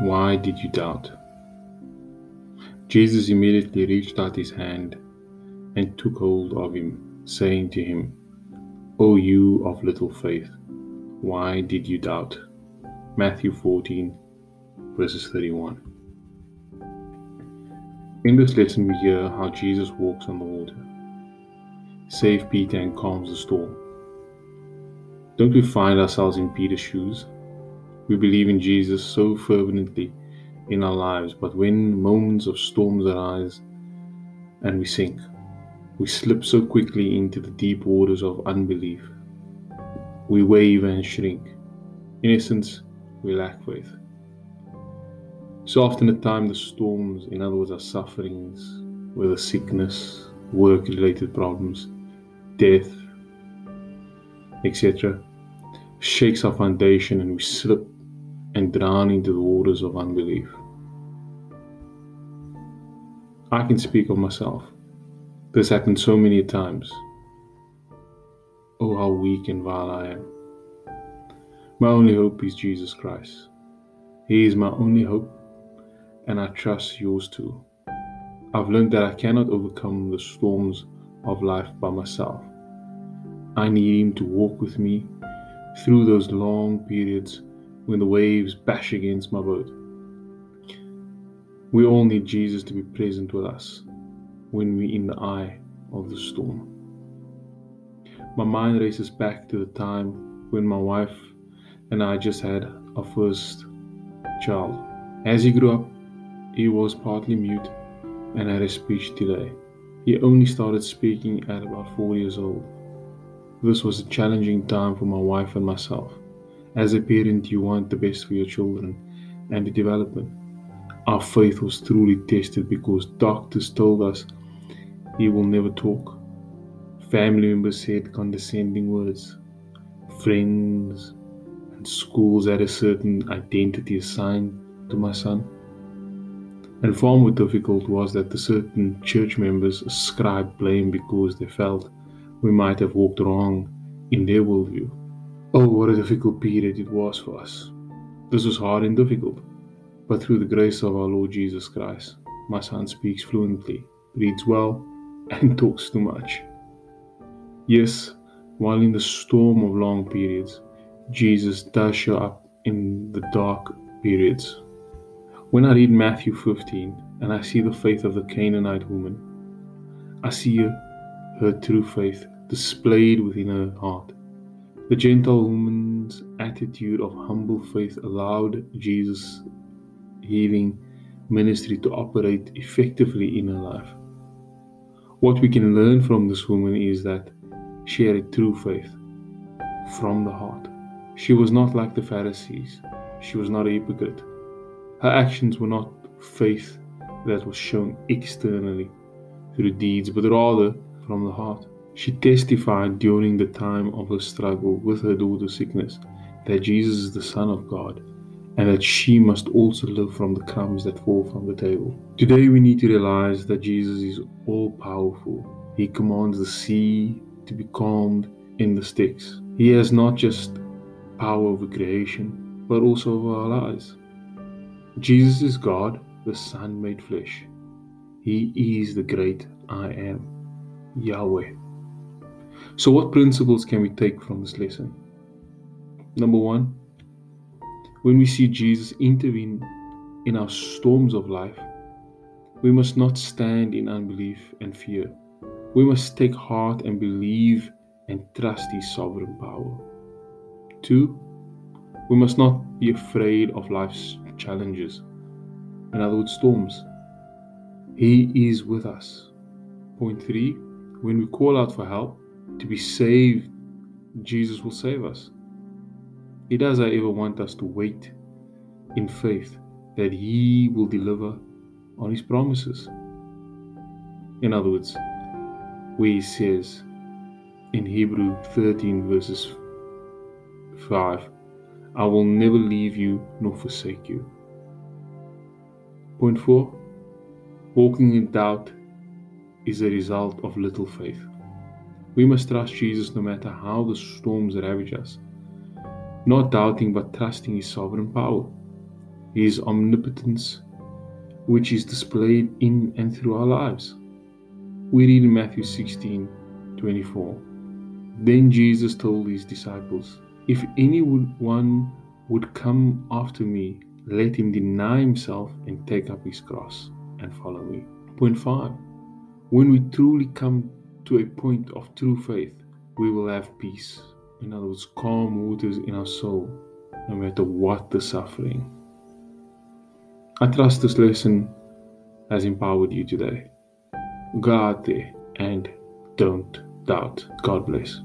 Why did you doubt? Jesus immediately reached out his hand and took hold of him, saying to him, O you of little faith, why did you doubt? Matthew 14, verses 31. In this lesson, we hear how Jesus walks on the water, saves Peter, and calms the storm. Don't we find ourselves in Peter's shoes? We believe in Jesus so fervently in our lives, but when moments of storms arise and we sink, we slip so quickly into the deep waters of unbelief. We waver and shrink. In essence, we lack faith. So often, at times, the storms, in other words, our sufferings, whether sickness, work related problems, death, etc., shakes our foundation and we slip and drown into the waters of unbelief. I can speak of myself. This happened so many times. Oh, how weak and vile I am. My only hope is Jesus Christ. He is my only hope, and I trust yours too. I've learned that I cannot overcome the storms of life by myself. I need Him to walk with me through those long periods when the waves bash against my boat. We all need Jesus to be present with us when we're in the eye of the storm. My mind races back to the time when my wife and I just had our first child. As he grew up, he was partly mute and had a speech delay. He only started speaking at about four years old. This was a challenging time for my wife and myself. As a parent, you want the best for your children and the development. Our faith was truly tested because doctors told us he will never talk. Family members said condescending words. Friends and schools had a certain identity assigned to my son. And far more difficult was that the certain church members ascribed blame because they felt we might have walked wrong in their worldview. Oh, what a difficult period it was for us. This was hard and difficult, but through the grace of our Lord Jesus Christ, my son speaks fluently, reads well, and talks too much. Yes, while in the storm of long periods, Jesus does show up in the dark periods. When I read Matthew 15 and I see the faith of the Canaanite woman, I see her, her true faith displayed within her heart. The gentle woman's attitude of humble faith allowed Jesus' healing ministry to operate effectively in her life. What we can learn from this woman is that she had a true faith from the heart. She was not like the Pharisees, she was not a hypocrite. Her actions were not faith that was shown externally through deeds, but rather from the heart. She testified during the time of her struggle with her daughter's sickness that Jesus is the Son of God and that she must also live from the crumbs that fall from the table. Today we need to realize that Jesus is all powerful. He commands the sea to be calmed in the sticks. He has not just power over creation, but also over our lives. Jesus is God, the Son made flesh. He is the great I am, Yahweh. So, what principles can we take from this lesson? Number one, when we see Jesus intervene in our storms of life, we must not stand in unbelief and fear. We must take heart and believe and trust His sovereign power. Two, we must not be afraid of life's challenges, in other words, storms. He is with us. Point three, when we call out for help, to be saved, Jesus will save us. He does, however, want us to wait in faith that He will deliver on His promises. In other words, where He says in Hebrew 13, verses 5, I will never leave you nor forsake you. Point 4 Walking in doubt is a result of little faith. We must trust Jesus no matter how the storms ravage us, not doubting but trusting His sovereign power. His omnipotence, which is displayed in and through our lives. We read in Matthew 16 24. Then Jesus told his disciples, If anyone would come after me, let him deny himself and take up his cross and follow me. Point 5. When we truly come to a point of true faith, we will have peace. In other words, calm waters in our soul, no matter what the suffering. I trust this lesson has empowered you today. Go out there and don't doubt. God bless.